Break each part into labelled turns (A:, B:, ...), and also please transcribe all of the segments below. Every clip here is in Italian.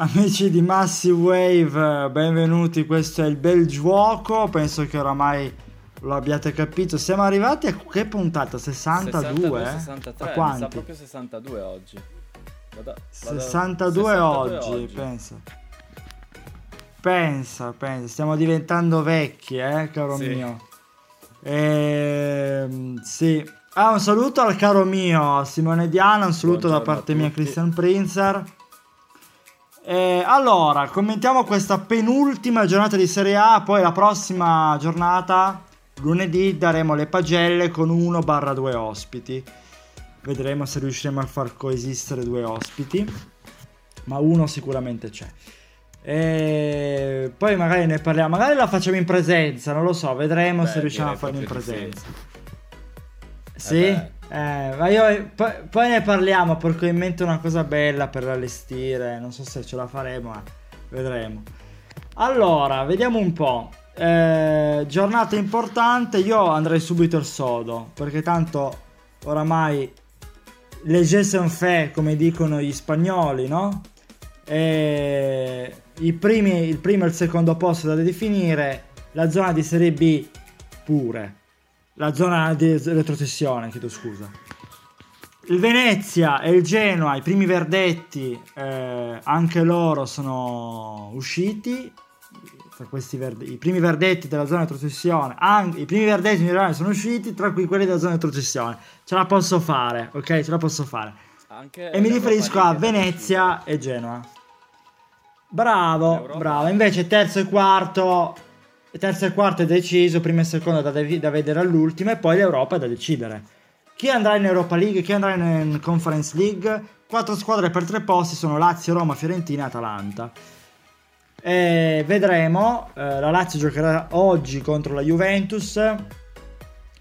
A: Amici di Massive Wave, benvenuti, questo è il bel gioco, penso che oramai lo abbiate capito. Siamo arrivati a che puntata? 62? 62
B: 63, a quanti? proprio 62 oggi.
A: Vado, vado 62, 62 oggi, oggi, pensa. Pensa, pensa, stiamo diventando vecchi, eh, caro sì. mio. Ehm, sì. Ah, un saluto al caro mio Simone Diana, un saluto Buongiorno da parte mia Christian Prinzer. Eh, allora, commentiamo questa penultima giornata di Serie A, poi la prossima giornata, lunedì, daremo le pagelle con 1-2 ospiti. Vedremo se riusciremo a far coesistere due ospiti, ma uno sicuramente c'è. E poi magari ne parliamo, magari la facciamo in presenza, non lo so, vedremo Beh, se riusciamo a farlo in presenza. Sì. Eh eh, ma io poi, poi, ne parliamo perché ho in mente una cosa bella per allestire. Non so se ce la faremo, ma vedremo. Allora, vediamo un po'. Eh, giornata importante. Io andrei subito al sodo perché tanto oramai le Jason Fe, come dicono gli spagnoli, no? E i primi, il primo e il secondo posto da definire. La zona di Serie B pure la zona di retrocessione, chiedo scusa. Il Venezia e il Genoa, i primi verdetti, eh, anche loro sono usciti. Tra questi verde- I primi verdetti della zona di retrocessione, anche, i primi verdetti in generale sono usciti, tra cui quelli della zona di retrocessione. Ce la posso fare, ok? Ce la posso fare. Anche e mi riferisco a Venezia e Genoa. Bravo, bravo. Invece terzo e quarto terzo e quarto è deciso, primo e secondo da, da vedere all'ultimo e poi l'Europa è da decidere. Chi andrà in Europa League, chi andrà in Conference League? Quattro squadre per tre posti sono Lazio, Roma, Fiorentina e Atalanta. E vedremo, eh, la Lazio giocherà oggi contro la Juventus.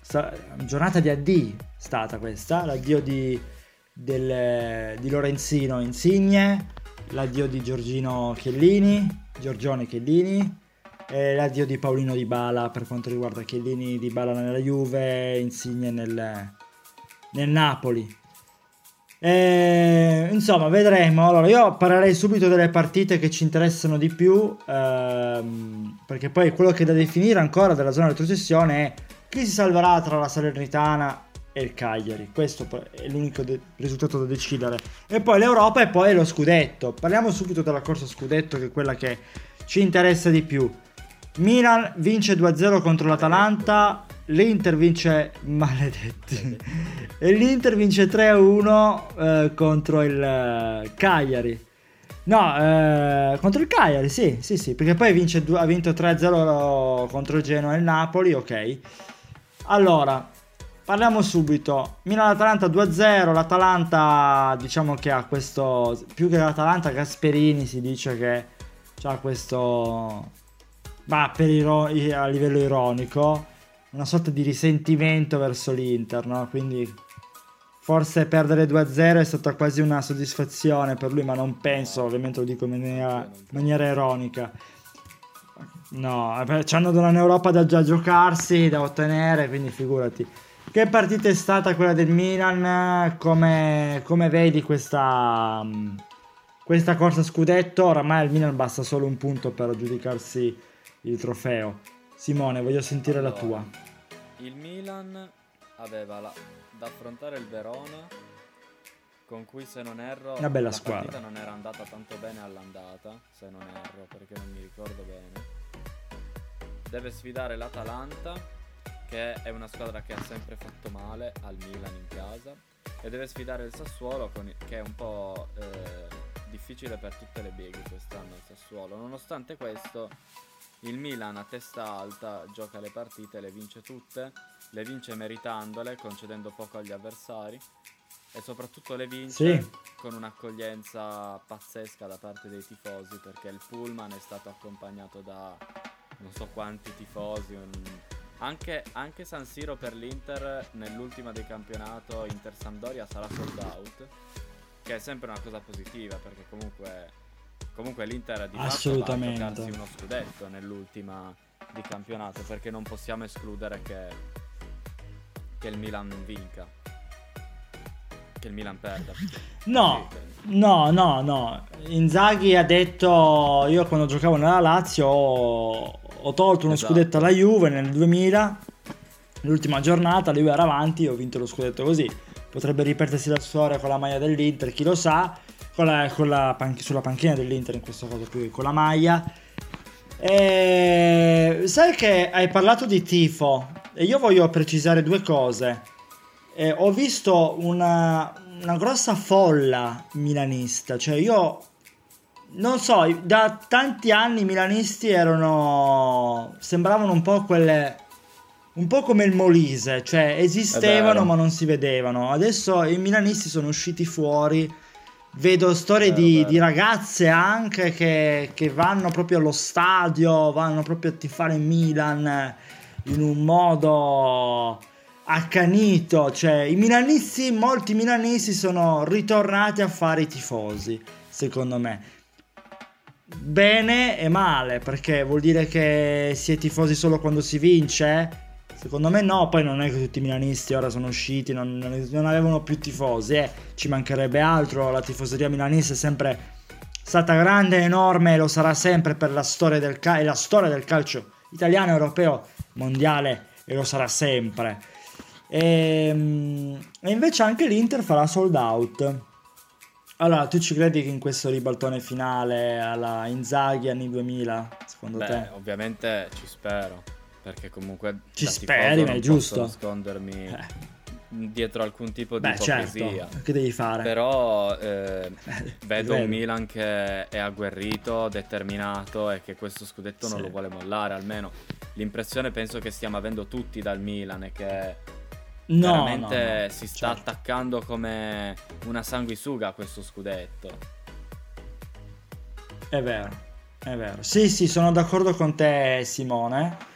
A: Sa- giornata di addio stata questa, l'addio di, del, di Lorenzino Insigne, l'addio di Giorgino Chiellini, Giorgione Chiellini eh, l'addio di Paolino Di Bala per quanto riguarda Chiellini Di Bala nella Juve, Insigne nel, nel Napoli. Eh, insomma, vedremo. Allora, io parlerei subito delle partite che ci interessano di più, ehm, perché poi quello che è da definire ancora della zona retrocessione è chi si salverà tra la Salernitana e il Cagliari. Questo è l'unico de- risultato da decidere. E poi l'Europa e poi lo scudetto. Parliamo subito della corsa scudetto, che è quella che ci interessa di più. Milan vince 2-0 contro l'Atalanta, l'Inter vince maledetti e l'Inter vince 3-1 eh, contro il eh, Cagliari. No, eh, contro il Cagliari, sì, sì, sì, perché poi vince, ha vinto 3-0 contro il Genoa e il Napoli, ok. Allora, parliamo subito. Milan-Atalanta 2-0, l'Atalanta diciamo che ha questo, più che l'Atalanta, Gasperini si dice che ha questo ma iro- a livello ironico, una sorta di risentimento verso l'Inter, no? Quindi forse perdere 2-0 è stata quasi una soddisfazione per lui, ma non penso, ovviamente lo dico in maniera, maniera ironica. No, ci hanno dato un'Europa da già giocarsi, da ottenere, quindi figurati. Che partita è stata quella del Milan? Come, come vedi questa, questa corsa scudetto? Oramai al Milan basta solo un punto per aggiudicarsi il trofeo. Simone, voglio sentire allora, la tua.
B: Il Milan aveva la, da affrontare il Verona, con cui se non erro
A: Una bella
B: la
A: squadra.
B: partita non era andata tanto bene all'andata, se non erro, perché non mi ricordo bene. Deve sfidare l'Atalanta, che è una squadra che ha sempre fatto male al Milan in casa, e deve sfidare il Sassuolo, con, che è un po' eh, difficile per tutte le big quest'anno il Sassuolo. Nonostante questo il Milan a testa alta gioca le partite, le vince tutte, le vince meritandole, concedendo poco agli avversari e soprattutto le vince sì. con un'accoglienza pazzesca da parte dei tifosi perché il pullman è stato accompagnato da non so quanti tifosi. Un... Anche, anche, San Siro per l'Inter nell'ultima del campionato Inter Sampdoria sarà sold out, che è sempre una cosa positiva perché comunque Comunque l'Inter di fatto va a giocarsi uno scudetto nell'ultima di campionato perché non possiamo escludere che, che il Milan vinca. che il Milan perda.
A: No, no, no, no. Inzaghi ha detto, io quando giocavo nella Lazio ho, ho tolto uno
B: Esatto.
A: scudetto alla Juve nel 2000, l'ultima giornata, la Juve era avanti, ho vinto lo scudetto così. Potrebbe ripetersi la storia con la maglia dell'Inter, chi lo sa, con la, con la panch- sulla panchina dell'Inter in questo caso che con la maglia. E... Sai che hai parlato di tifo e io voglio precisare due cose. Eh, ho visto una, una grossa folla milanista, cioè io non so, da tanti anni i milanisti erano sembravano un po' quelle un po' come il Molise, cioè esistevano ma non si vedevano. Adesso i milanisti sono usciti fuori. Vedo storie
B: Vero,
A: di, di ragazze anche che, che vanno proprio allo stadio, vanno proprio a tifare Milan in un modo accanito. Cioè, i milanisti, molti milanisti sono ritornati a fare i tifosi, secondo me. Bene e male, perché vuol dire che si è tifosi solo quando si vince? Secondo me no, poi non è che tutti i milanisti ora sono usciti, non, non- non avevano più tifosi, eh. ci mancherebbe altro, la tifoseria milanese è sempre stata grande, enorme e lo sarà sempre per la storia del, ca- e la storia del calcio italiano, europeo, mondiale e lo sarà sempre. E, e invece anche l'Inter farà sold out. Allora, tu ci credi che in questo ribaltone finale alla Inzaghi anni 2000, secondo
B: Beh,
A: te?
B: ovviamente ci spero. Perché comunque
A: Ci speri, ma è
B: non
A: giusto.
B: posso nascondermi
A: Eh,
B: dietro alcun tipo di
A: beh,
B: ipocrisia.
A: certo, che devi fare?
B: Però eh, vedo
A: Vero.
B: un Milan che è agguerrito, determinato e che questo scudetto non
A: Sì.
B: lo vuole mollare. Almeno l'impressione penso che stiamo avendo tutti dal Milan e che
A: No,
B: veramente
A: no, no,
B: si sta
A: certo.
B: attaccando come una sanguisuga a questo scudetto.
A: È vero, è vero. Sì, sì, sono d'accordo con te, Simone.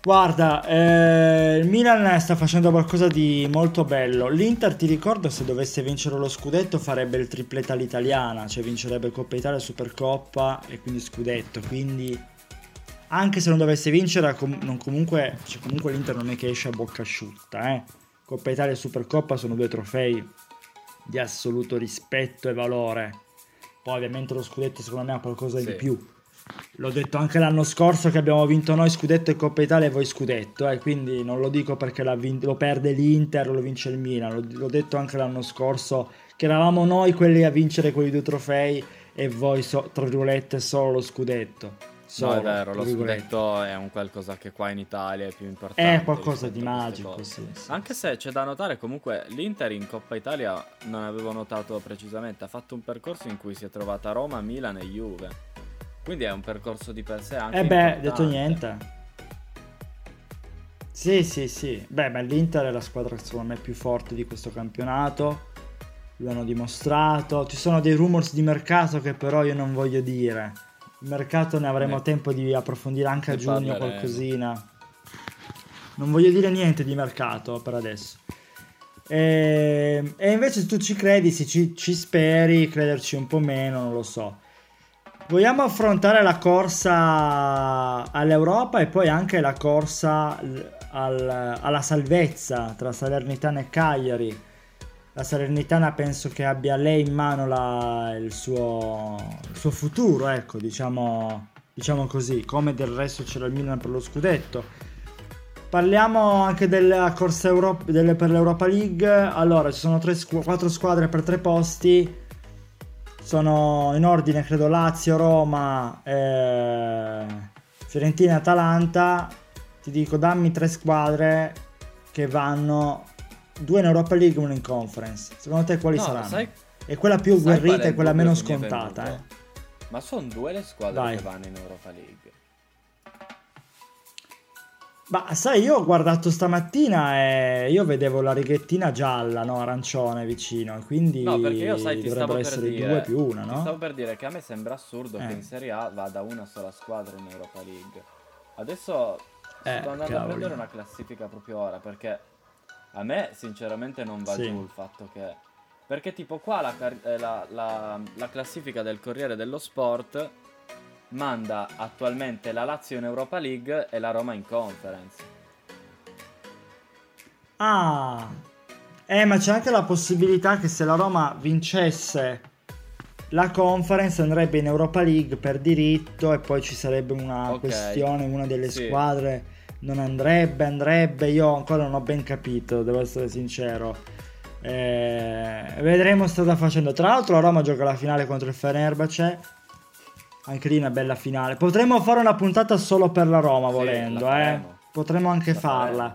A: Guarda, eh, il Milan sta facendo qualcosa di molto bello. L'Inter, ti ricordo, se dovesse vincere lo scudetto farebbe il tripletta all'italiana, cioè vincerebbe Coppa Italia, Supercoppa e quindi scudetto. Quindi, anche se non dovesse vincere, com- non comunque, cioè, comunque l'Inter non è che esce a bocca asciutta. Eh. Coppa Italia e Supercoppa sono due trofei di assoluto rispetto e valore. Poi ovviamente lo scudetto secondo me ha qualcosa
B: Sì.
A: di più. L'ho detto anche l'anno scorso che abbiamo vinto noi scudetto e Coppa Italia e voi scudetto, eh, quindi non lo dico perché vin- lo perde l'Inter o lo vince il Milan, l'ho, l'ho detto anche l'anno scorso che eravamo noi quelli a vincere quei due trofei e voi, so- tra virgolette, solo lo scudetto. Solo,
B: no, è vero, lo scudetto è un qualcosa che qua in Italia è più importante.
A: È qualcosa di magico, sì, sì.
B: Anche se c'è da notare comunque l'Inter in Coppa Italia non avevo notato precisamente, ha fatto un percorso in cui si è trovata Roma, Milan e Juve. Quindi è un percorso di per sé anche
A: Eh beh,
B: importante.
A: detto niente. Sì, sì, sì. Beh, ma l'Inter è la squadra secondo me più forte di questo campionato. Lo hanno dimostrato. Ci sono dei rumors di mercato che però io non voglio dire. Il mercato ne avremo
B: Ne-
A: tempo di approfondire anche a
B: ne
A: giugno
B: parleremo.
A: qualcosina. Non voglio dire niente di mercato per adesso. E, e invece se tu ci credi, se ci, ci speri, crederci un po' meno, non lo so. Vogliamo affrontare la corsa all'Europa e poi anche la corsa al- alla salvezza tra Salernitana e Cagliari. La Salernitana penso che abbia lei in mano la- il, suo, il suo futuro, ecco, diciamo, diciamo così, come del resto c'era il Milan per lo scudetto. Parliamo anche della corsa Euro- delle- per l'Europa League. Allora, ci sono tre squ- quattro squadre per tre posti. Sono in ordine, credo, Lazio, Roma, eh, Fiorentina Atalanta. Ti dico, dammi tre squadre che vanno, due in Europa League e una in Conference. Secondo te quali
B: No,
A: saranno?
B: sai-
A: E quella più guerrita e quella meno scontata, eh.
B: Ma sono due le squadre
A: Vai.
B: che vanno in Europa League.
A: Ma sai, io ho guardato stamattina e io vedevo la righettina gialla, no? Arancione vicino. Quindi
B: No, perché io sai, ti
A: dovrebbero
B: per
A: essere
B: dire
A: due più una, no?
B: stavo per dire che a me sembra assurdo
A: Eh.
B: che in Serie A vada una sola squadra in Europa League. Adesso
A: Eh,
B: sto andando a
A: cavoli.
B: prendere una classifica proprio ora perché a me sinceramente non va
A: Sì.
B: giù il fatto che perché tipo qua la, eh, la- la- la classifica del Corriere dello Sport manda attualmente la Lazio in Europa League e la Roma in Conference.
A: Ah, Eh, ma c'è anche la possibilità che se la Roma vincesse la conference andrebbe in Europa League per diritto e poi ci sarebbe una
B: Ok.
A: questione, una delle
B: Sì.
A: squadre non andrebbe, andrebbe, io ancora non ho ben capito, devo essere sincero. Eh, vedremo strada facendo. Tra l'altro la Roma gioca la finale contro il Fenerbahce. Anche lì una bella finale. Potremmo fare una puntata solo per la Roma
B: Sì,
A: volendo,
B: la
A: eh.
B: faremo.
A: Potremmo anche
B: La
A: farla.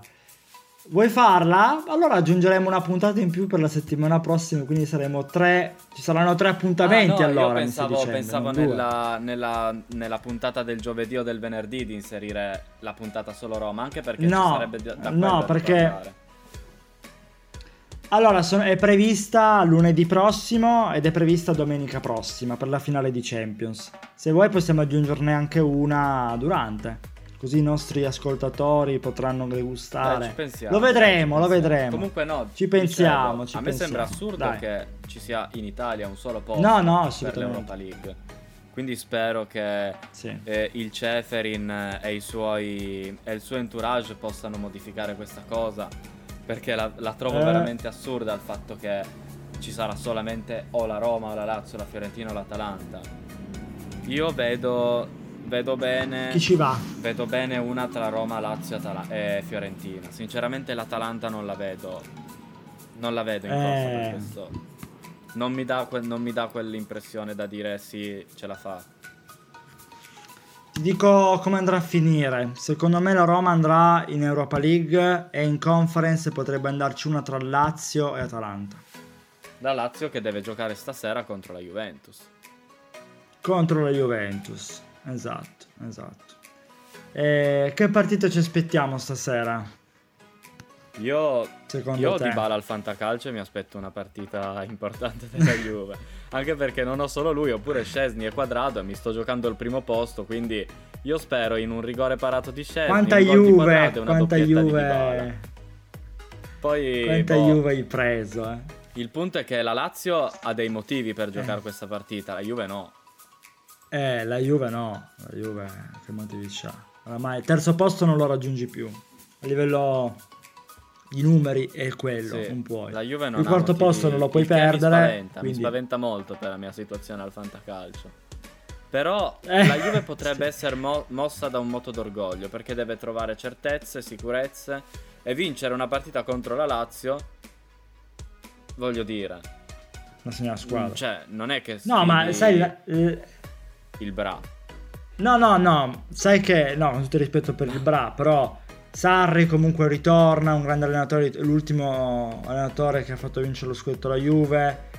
A: Vuoi farla? Allora aggiungeremo una puntata in più per la settimana prossima, quindi saremo tre. Ci saranno tre appuntamenti
B: Ah, no,
A: allora.
B: Io pensavo,
A: dicendo,
B: pensavo nella, nella- nella puntata del giovedì o del venerdì di inserire la puntata solo Roma, anche perché
A: No,
B: ci sarebbe da,
A: no, perché-. Allora, sono- è prevista lunedì prossimo ed è prevista domenica prossima per la finale di Champions. Se vuoi possiamo aggiungerne anche una durante. Così i nostri ascoltatori potranno degustare.
B: Dai, ci pensiamo,
A: lo vedremo, lo vedremo.
B: Comunque no,
A: Ci
B: dicevo,
A: pensiamo, ci
B: a me sembra assurdo
A: Dai.
B: che ci sia in Italia un solo posto
A: No, no,
B: per l'Europa League. Quindi spero che
A: Sì.
B: eh, il Ceferin eh, e, i suoi, e il suo entourage possano modificare questa cosa perché la, la trovo
A: Eh.
B: veramente assurda il fatto che ci sarà solamente o la Roma o la Lazio, la Fiorentina o l'Atalanta. Io vedo, vedo bene
A: Chi ci va?
B: vedo bene una tra Roma, Lazio Atala- e Fiorentina. Sinceramente l'Atalanta non la vedo non la vedo in corsa
A: Eh.
B: per questo. Non mi, dà non mi dà quell'impressione da dire sì, ce la fa.
A: Dico come andrà a finire. Secondo me la Roma andrà in Europa League e in conference potrebbe andarci una tra Lazio e Atalanta.
B: La Lazio che deve giocare stasera contro la Juventus.
A: Contro la Juventus. Esatto, esatto. E che partita ci aspettiamo stasera?
B: Io,
A: Secondo
B: io
A: te?
B: di bala al fantacalcio mi aspetto una partita importante della Juve. Anche perché non ho solo lui, ho pure Scesni e Quadrado e mi sto giocando il primo posto, quindi io spero in un rigore parato di Scesni,
A: Quanta
B: un
A: Juve,
B: Quadrado e una
A: quanta Juve.
B: Poi
A: quanta
B: boh,
A: Juve hai preso, eh?
B: il punto è che la Lazio ha dei motivi per giocare questa partita, la Juve no.
A: Eh, la Juve no, la Juve che motivi c'ha? Oramai il terzo posto non lo raggiungi più. A livello di numeri è quello,
B: Sì,
A: non puoi.
B: La Juve non
A: il quarto posto non lo puoi
B: che Mi
A: perdere.
B: spaventa,
A: quindi-
B: mi spaventa molto per la mia situazione al fantacalcio. Però
A: Eh,
B: la Juve potrebbe
A: sì.
B: essere mo- mossa da un moto d'orgoglio perché deve trovare certezze, sicurezze e vincere una partita contro la Lazio. Voglio dire,
A: La signora squadra.
B: cioè, non è che
A: no, ma sai, la- eh,
B: il Bra.
A: no, no, no, sai che, no, con tutto il rispetto per il Bra, però Sarri comunque ritorna, un grande allenatore, l'ultimo allenatore che ha fatto vincere lo scudetto alla Juve.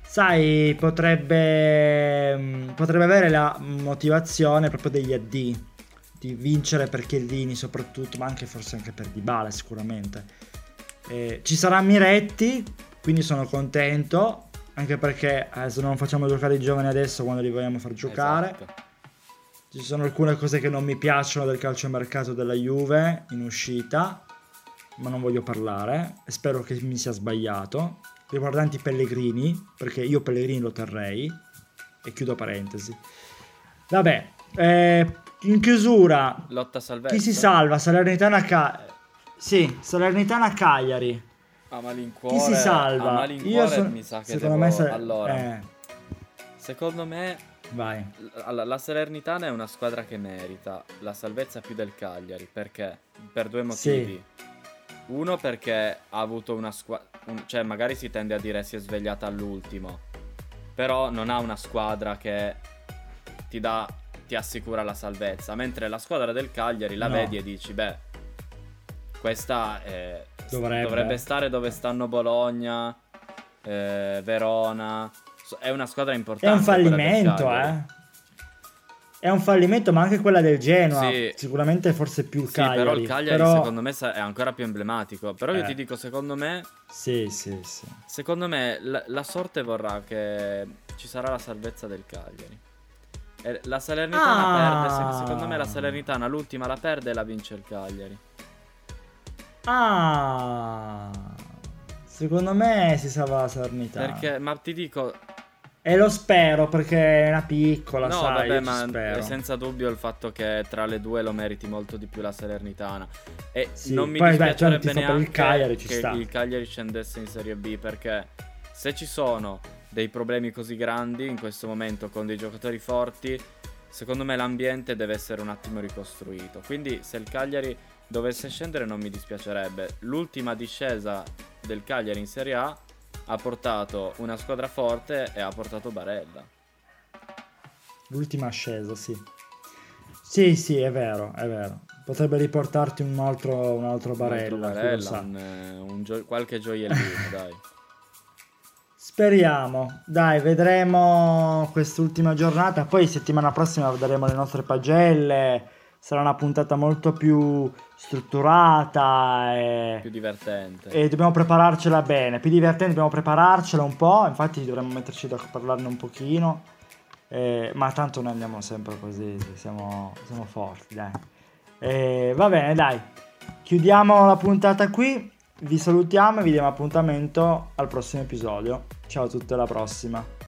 A: Sai, potrebbe, mm, potrebbe avere la motivazione proprio degli AD di vincere per Chiellini soprattutto, ma anche forse anche per Dybala sicuramente. Eh, ci sarà Miretti, quindi sono contento, anche perché eh, se non facciamo giocare i giovani adesso quando li vogliamo far giocare.
B: Esatto.
A: Ci sono alcune cose che non mi piacciono del calciomercato della Juve in uscita, ma non voglio parlare e spero che mi sia sbagliato. Riguardanti Pellegrini, perché io Pellegrini lo terrei. E chiudo parentesi. Vabbè, eh, in chiusura,
B: Lotta salvezza.
A: chi si salva? Salernitana Ca- Sì, Salernitana Cagliari.
B: A malincuore.
A: Chi si salva?
B: A malincuore
A: son-
B: mi sa che
A: secondo
B: devo...
A: me sa-
B: Allora,
A: eh,
B: secondo me
A: vai.
B: La, la Salernitana è una squadra che merita la salvezza più del Cagliari perché? Per due motivi. Uno perché ha avuto una squadra, cioè magari si tende a dire si è svegliata all'ultimo, però non ha una squadra che ti dà, ti assicura la salvezza, mentre la squadra del Cagliari la
A: No.
B: vedi e dici beh, questa è-
A: Dovrebbe.
B: dovrebbe stare dove stanno Bologna, eh, Verona, è una squadra
A: È
B: importante.
A: un
B: quella del
A: fallimento, eh. È un fallimento, ma anche quella del Genoa.
B: Sì.
A: Sicuramente forse più il
B: Sì,
A: Cagliari.
B: però il Cagliari
A: però-
B: secondo me è ancora più emblematico. Però io
A: Eh.
B: ti dico, secondo me,
A: Sì, sì, sì.
B: secondo me la, la sorte vorrà che ci sarà la salvezza del Cagliari. E la Salernitana
A: Ah.
B: perde, se- secondo me la Salernitana l'ultima la perde e la vince il Cagliari.
A: Ah, secondo me si salva la Salernitana.
B: Perché, ma ti dico,
A: E lo spero perché è una piccola,
B: no,
A: sai,
B: vabbè, ma
A: spero.
B: senza dubbio il fatto che tra le due lo meriti molto di più la Salernitana. E
A: sì,
B: non mi
A: poi,
B: dispiacerebbe
A: beh,
B: neanche
A: il Cagliari,
B: che
A: sta.
B: il Cagliari scendesse in Serie B perché se ci sono dei problemi così grandi in questo momento con dei giocatori forti, secondo me l'ambiente deve essere un attimo ricostruito. Quindi se il Cagliari dovesse scendere non mi dispiacerebbe. L'ultima discesa del Cagliari in Serie A ha portato una squadra forte e ha portato Barella.
A: L'ultima ascesa, sì. Sì, sì, è vero, è vero. Potrebbe riportarti un altro, un altro Barella.
B: Un altro Barella un, un gio- qualche gioiellino, dai.
A: Speriamo, dai, vedremo quest'ultima giornata. Poi settimana prossima daremo le nostre pagelle. Sarà una puntata molto più strutturata e
B: più divertente.
A: E dobbiamo prepararcela bene. Più divertente, dobbiamo prepararcela un po'. Infatti, dovremmo metterci da parlarne un pochino. Eh, ma tanto noi andiamo sempre così. Siamo, siamo forti, dai. Eh, va bene, dai. Chiudiamo la puntata qui. Vi salutiamo e vi diamo appuntamento al prossimo episodio. Ciao a tutti, alla prossima.